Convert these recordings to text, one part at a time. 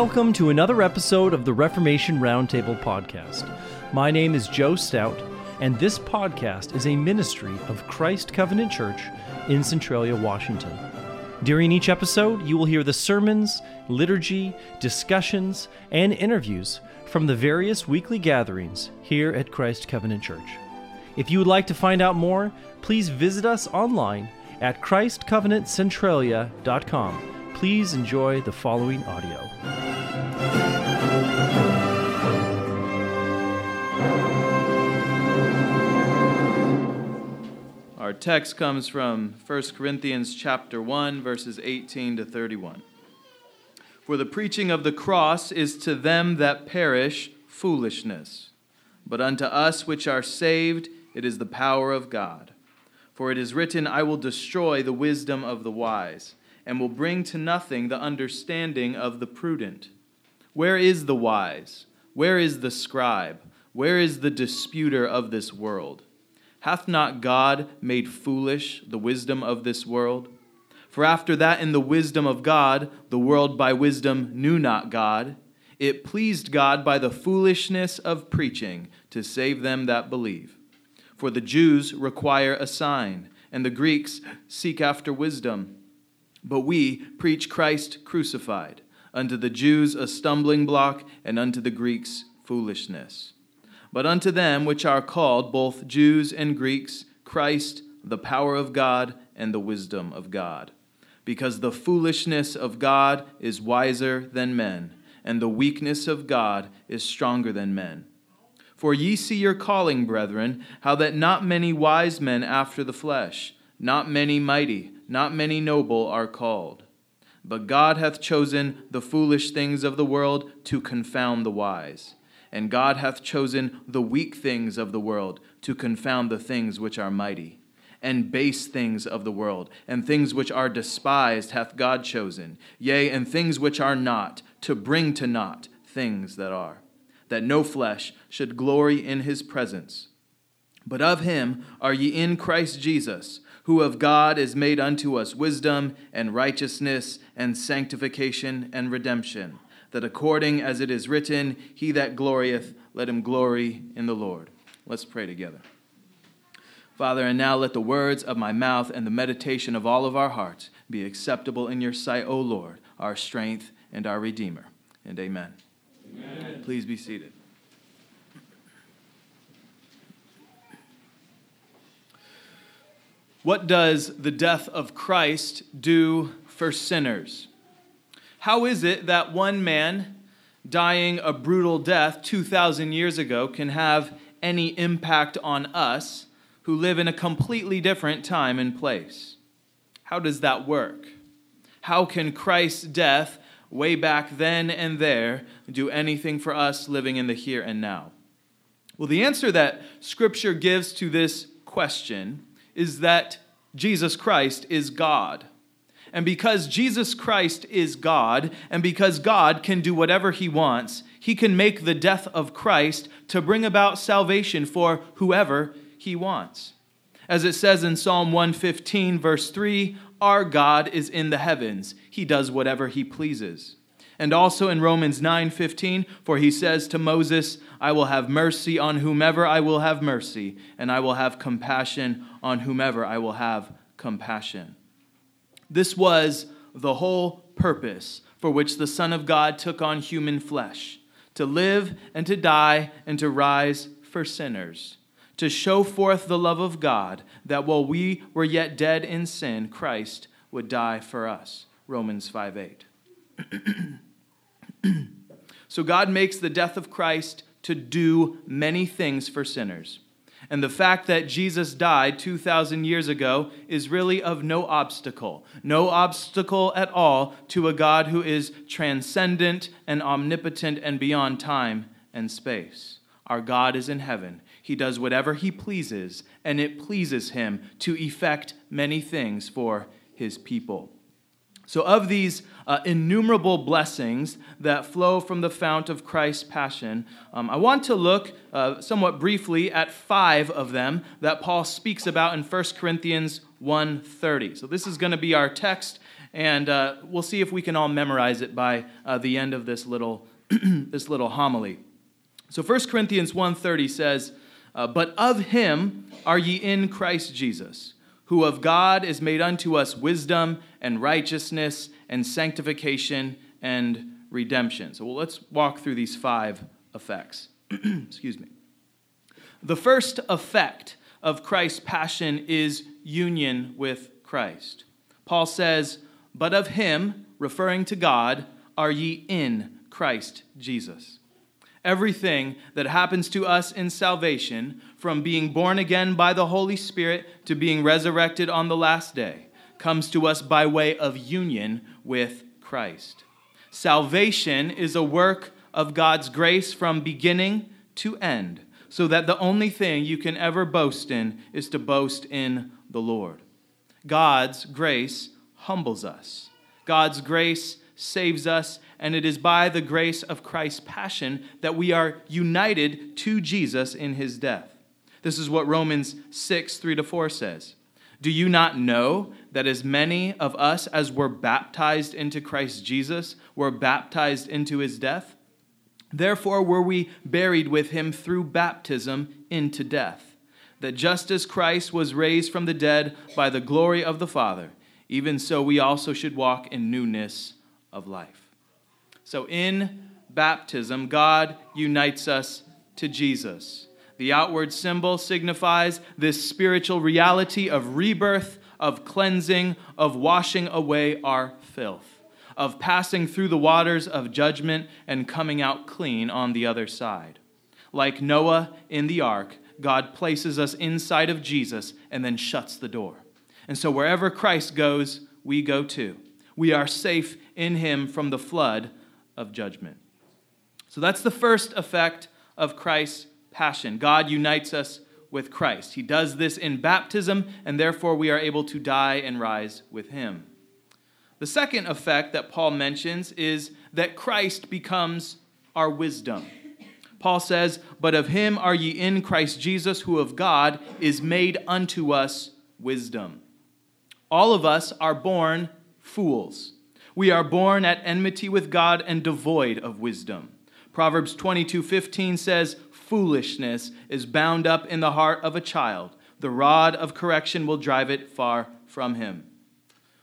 Welcome to another episode of the Reformation Roundtable podcast. My name is Joe Stout, and this podcast is a ministry of Christ Covenant Church in Centralia, Washington. During each episode, you will hear the sermons, liturgy, discussions, and interviews from the various weekly gatherings here at Christ Covenant Church. If you would like to find out more, please visit us online at christcovenantcentralia.com. Please enjoy the following audio. Our text comes from 1 Corinthians chapter 1 verses 18 to 31. For the preaching of the cross is to them that perish foolishness, but unto us which are saved it is the power of God. For it is written, I will destroy the wisdom of the wise, and will bring to nothing the understanding of the prudent. Where is the wise? Where is the scribe? Where is the disputer of this world? Hath not God made foolish the wisdom of this world? For after that, in the wisdom of God, the world by wisdom knew not God, it pleased God by the foolishness of preaching to save them that believe. For the Jews require a sign, and the Greeks seek after wisdom. But we preach Christ crucified, unto the Jews a stumbling block, and unto the Greeks foolishness. But unto them which are called, both Jews and Greeks, Christ, the power of God and the wisdom of God. Because the foolishness of God is wiser than men, and the weakness of God is stronger than men. For ye see your calling, brethren, how that not many wise men after the flesh, not many mighty, not many noble are called. But God hath chosen the foolish things of the world to confound the wise. And God hath chosen the weak things of the world to confound the things which are mighty. And base things of the world, and things which are despised hath God chosen, yea, and things which are not, to bring to naught things that are that no flesh should glory in his presence. But of him are ye in Christ Jesus, who of God is made unto us wisdom and righteousness and sanctification and redemption, that according as it is written, He that glorieth, let him glory in the Lord. Let's pray together. Father, and now let the words of my mouth and the meditation of all of our hearts be acceptable in your sight, O Lord, our strength and our Redeemer. And amen. Amen. Please be seated. What does the death of Christ do for sinners? How is it that one man dying a brutal death 2,000 years ago can have any impact on us who live in a completely different time and place? How does that work? How can Christ's death way back then and there do anything for us living in the here and now? Well, the answer that Scripture gives to this question is that Jesus Christ is God. And because Jesus Christ is God, and because God can do whatever he wants, he can make the death of Christ to bring about salvation for whoever he wants. As it says in Psalm 115, verse 3, our God is in the heavens. He does whatever he pleases. And also in Romans 9:15, for he says to Moses, I will have mercy on whomever I will have mercy, and I will have compassion on whomever I will have compassion. This was the whole purpose for which the Son of God took on human flesh, to live and to die and to rise for sinners to show forth the love of God, that while we were yet dead in sin, Christ would die for us. Romans 5 8. so God makes the death of Christ to do many things for sinners. And the fact that Jesus died 2,000 years ago is really of no obstacle, no obstacle at all to a God who is transcendent and omnipotent and beyond time and space. Our God is in heaven. He does whatever he pleases, and it pleases him to effect many things for his people. So, of these uh, innumerable blessings that flow from the fount of Christ's passion, um, I want to look uh, somewhat briefly at five of them that Paul speaks about in 1 Corinthians 1:30. So, this is going to be our text, And uh, we'll see if we can all memorize it by uh, the end of this little, this little homily. So 1 Corinthians 1.30 says, uh, But of him are ye in Christ Jesus, who of God is made unto us wisdom and righteousness and sanctification and redemption. So well, let's walk through these five effects. Excuse me. The first effect of Christ's passion is union with Christ. Paul says, But of him, referring to God, are ye in Christ Jesus. Everything that happens to us in salvation, from being born again by the Holy Spirit to being resurrected on the last day, comes to us by way of union with Christ. Salvation is a work of God's grace from beginning to end, so that the only thing you can ever boast in is to boast in the Lord. God's grace humbles us. God's grace saves us, and it is by the grace of Christ's passion that we are united to Jesus in his death. This is what Romans 6 3 to 4 says. Do you not know that as many of us as were baptized into Christ Jesus were baptized into his death? Therefore were we buried with him through baptism into death, that just as Christ was raised from the dead by the glory of the Father, even so we also should walk in newness of life. So in baptism, God unites us to Jesus. The outward symbol signifies this spiritual reality of rebirth, of cleansing, of washing away our filth, of passing through the waters of judgment and coming out clean on the other side. Like Noah in the ark, God places us inside of Jesus and then shuts the door. And so wherever Christ goes, we go too. We are safe in him from the flood of judgment. So that's the first effect of Christ's passion. God unites us with Christ. He does this in baptism, and therefore we are able to die and rise with him. The second effect that Paul mentions is that Christ becomes our wisdom. Paul says, But of him are ye in Christ Jesus, who of God is made unto us wisdom. All of us are born fools. We are born at enmity with God and devoid of wisdom. Proverbs 22:15 says, foolishness is bound up in the heart of a child. The rod of correction will drive it far from him.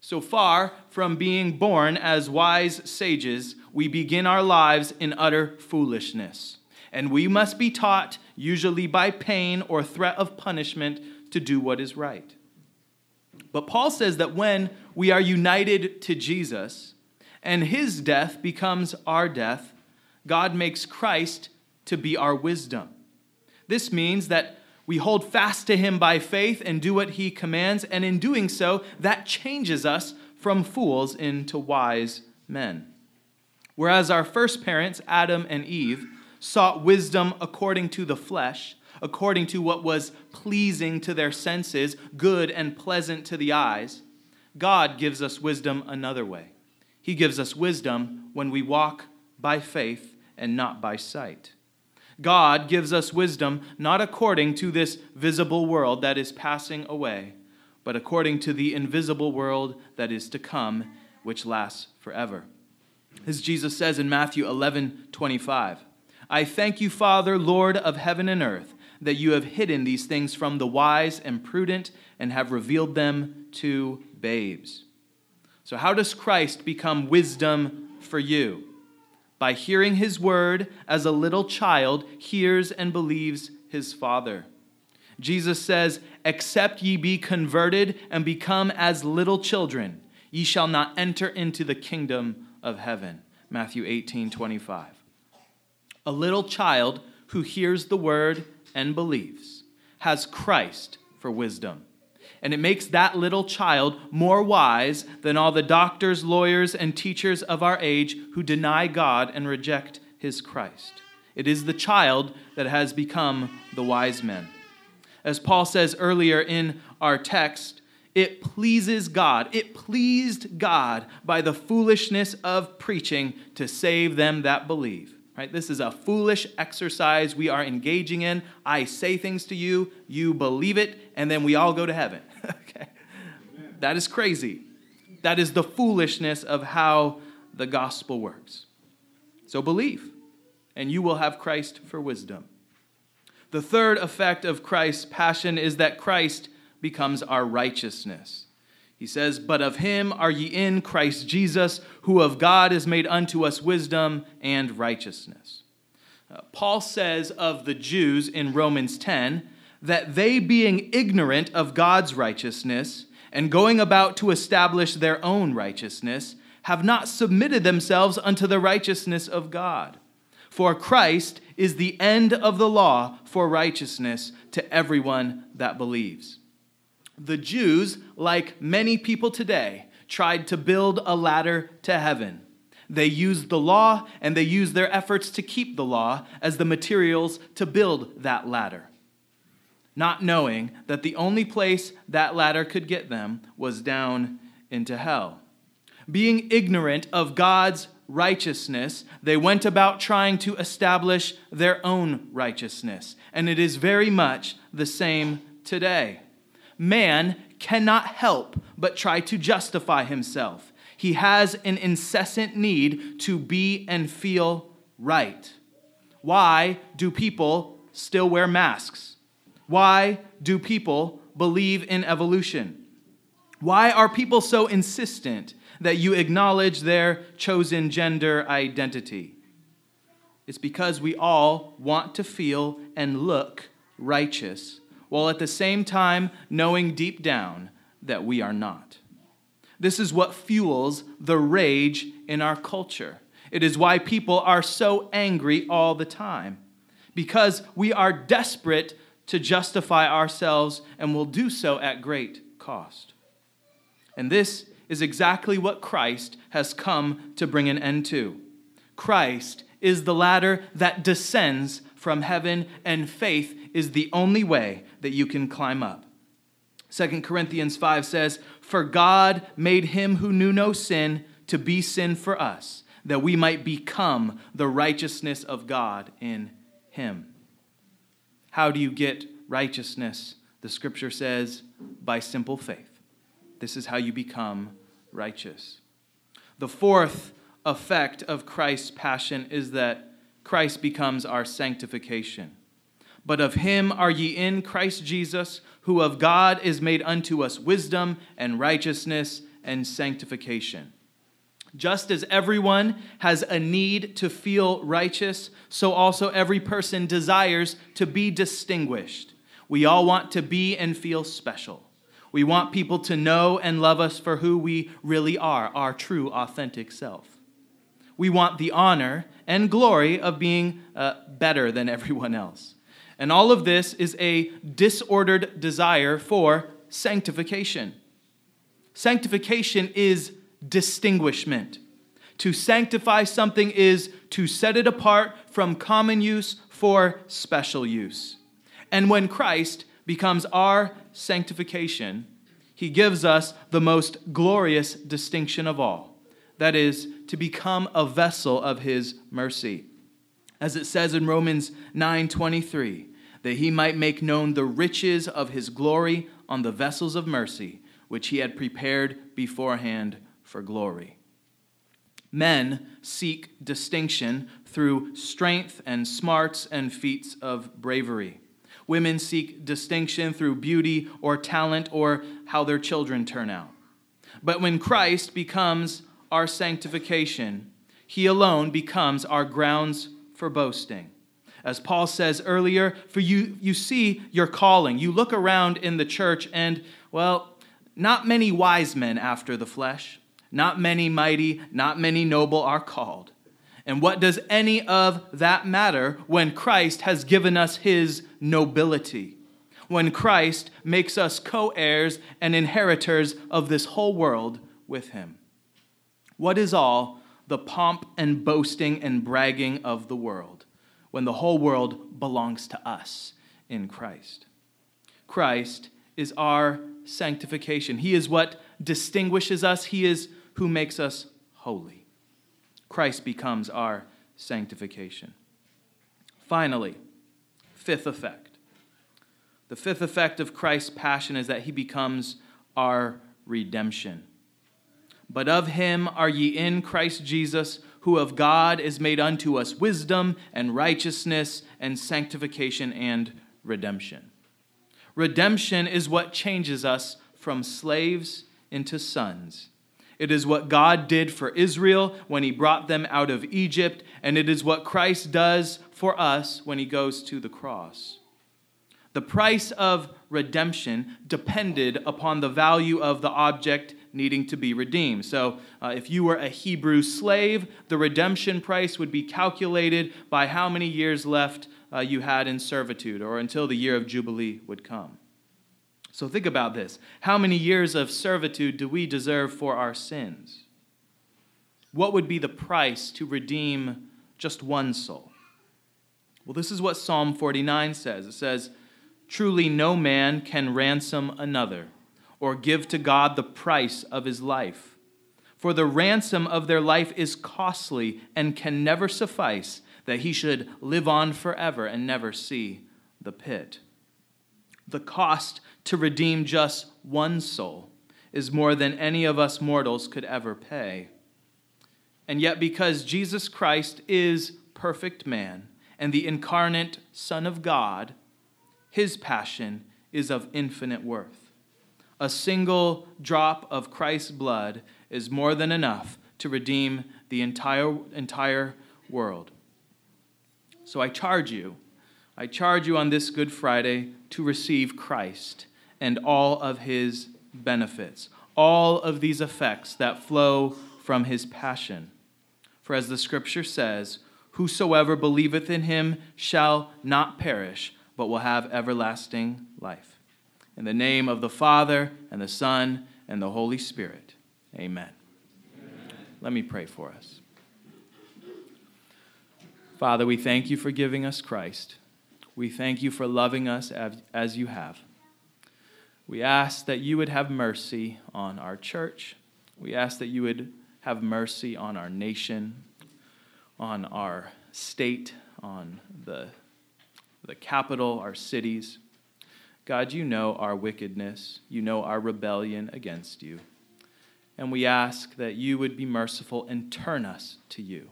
So far from being born as wise sages, we begin our lives in utter foolishness. And we must be taught, usually by pain or threat of punishment, to do what is right. But Paul says that when we are united to Jesus and his death becomes our death, God makes Christ to be our wisdom. This means that we hold fast to him by faith and do what he commands, and in doing so, that changes us from fools into wise men. Whereas our first parents, Adam and Eve, sought wisdom according to the flesh, according to what was pleasing to their senses, good and pleasant to the eyes, God gives us wisdom another way. He gives us wisdom when we walk by faith and not by sight. God gives us wisdom not according to this visible world that is passing away, but according to the invisible world that is to come, which lasts forever. As Jesus says in Matthew 11 25, I thank you, Father, Lord of heaven and earth, that you have hidden these things from the wise and prudent and have revealed them to babes. So, how does Christ become wisdom for you? By hearing his word as a little child hears and believes his father. Jesus says, Except ye be converted and become as little children, ye shall not enter into the kingdom of heaven. Matthew 18 25. A little child who hears the word and believes has Christ for wisdom and it makes that little child more wise than all the doctors, lawyers, and teachers of our age who deny God and reject his Christ. It is the child that has become the wise men. As Paul says earlier in our text, it pleases God. It pleased God by the foolishness of preaching to save them that believe. Right? This is a foolish exercise we are engaging in. I say things to you, you believe it, and then we all go to heaven. okay. That is crazy. That is the foolishness of how the gospel works. So believe, and you will have Christ for wisdom. The third effect of Christ's passion is that Christ becomes our righteousness. He says, But of him are ye in Christ Jesus, who of God is made unto us wisdom and righteousness. Uh, Paul says of the Jews in Romans 10 that they, being ignorant of God's righteousness and going about to establish their own righteousness, have not submitted themselves unto the righteousness of God. For Christ is the end of the law for righteousness to everyone that believes. The Jews, like many people today, tried to build a ladder to heaven. They used the law and they used their efforts to keep the law as the materials to build that ladder, not knowing that the only place that ladder could get them was down into hell being ignorant of God's righteousness, they went about trying to establish their own righteousness. And it is very much the same today. Man cannot help but try to justify himself. He has an incessant need to be and feel right. Why do people still wear masks? Why do people believe in evolution? Why are people so insistent that you acknowledge their chosen gender identity. It's because we all want to feel and look righteous, while at the same time knowing deep down that we are not. This is what fuels the rage in our culture. It is why people are so angry all the time, because we are desperate to justify ourselves and will do so at great cost. And this is exactly what Christ has come to bring an end to. Christ is the ladder that descends from heaven, and faith is the only way that you can climb up. 2 Corinthians 5 says, For God made him who knew no sin to be sin for us, that we might become the righteousness of God in him. How do you get righteousness? The scripture says, by simple faith. This is how you become righteous. The fourth effect of Christ's passion is that Christ becomes our sanctification. But of him are ye in Christ Jesus, who of God is made unto us wisdom and righteousness and sanctification. Just as everyone has a need to feel righteous, so also every person desires to be distinguished. We all want to be and feel special. We want people to know and love us for who we really are, our true, authentic self. We want the honor and glory of being uh, better than everyone else. And all of this is a disordered desire for sanctification. Sanctification is distinguishment. To sanctify something is to set it apart from common use for special use. And when Christ becomes our sanctification, he gives us the most glorious distinction of all that is, to become a vessel of his mercy. As it says in Romans 9:23, that he might make known the riches of his glory on the vessels of mercy, which he had prepared beforehand for glory. Men seek distinction through strength and smarts and feats of bravery. Women seek distinction through beauty or talent or how their children turn out. But when Christ becomes our sanctification, he alone becomes our grounds for boasting. As Paul says earlier, for you, you see your calling. You look around in the church, and, well, not many wise men after the flesh, not many mighty, not many noble are called. And what does any of that matter when Christ has given us his nobility? When Christ makes us co heirs and inheritors of this whole world with him? What is all the pomp and boasting and bragging of the world when the whole world belongs to us in Christ? Christ is our sanctification. He is what distinguishes us, He is who makes us holy. Christ becomes our sanctification. Finally, fifth effect. The fifth effect of Christ's passion is that he becomes our redemption. But of him are ye in Christ Jesus, who of God is made unto us wisdom and righteousness and sanctification and redemption. Redemption is what changes us from slaves into sons. It is what God did for Israel when he brought them out of Egypt, and it is what Christ does for us when he goes to the cross. The price of redemption depended upon the value of the object needing to be redeemed. So, uh, if you were a Hebrew slave, the redemption price would be calculated by how many years left uh, you had in servitude or until the year of Jubilee would come. So, think about this. How many years of servitude do we deserve for our sins? What would be the price to redeem just one soul? Well, this is what Psalm 49 says. It says, Truly, no man can ransom another or give to God the price of his life. For the ransom of their life is costly and can never suffice that he should live on forever and never see the pit. The cost to redeem just one soul is more than any of us mortals could ever pay. And yet, because Jesus Christ is perfect man and the incarnate Son of God, his passion is of infinite worth a single drop of Christ's blood is more than enough to redeem the entire, entire world. So I charge you, I charge you on this Good Friday to receive Christ and all of his benefits, all of these effects that flow from his passion. For as the scripture says, Whosoever believeth in him shall not perish, but will have everlasting life. In the name of the Father, and the Son, and the Holy Spirit. Amen. Amen. Let me pray for us. Father, we thank you for giving us Christ. We thank you for loving us as you have. We ask that you would have mercy on our church. We ask that you would have mercy on our nation, on our state, on the, the capital, our cities. God, you know our wickedness, you know our rebellion against you. And we ask that you would be merciful and turn us to you.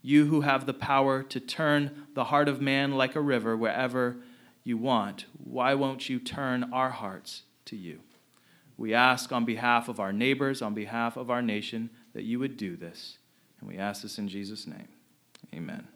You who have the power to turn the heart of man like a river wherever you want, why won't you turn our hearts to you? We ask on behalf of our neighbors, on behalf of our nation, that you would do this. And we ask this in Jesus' name. Amen.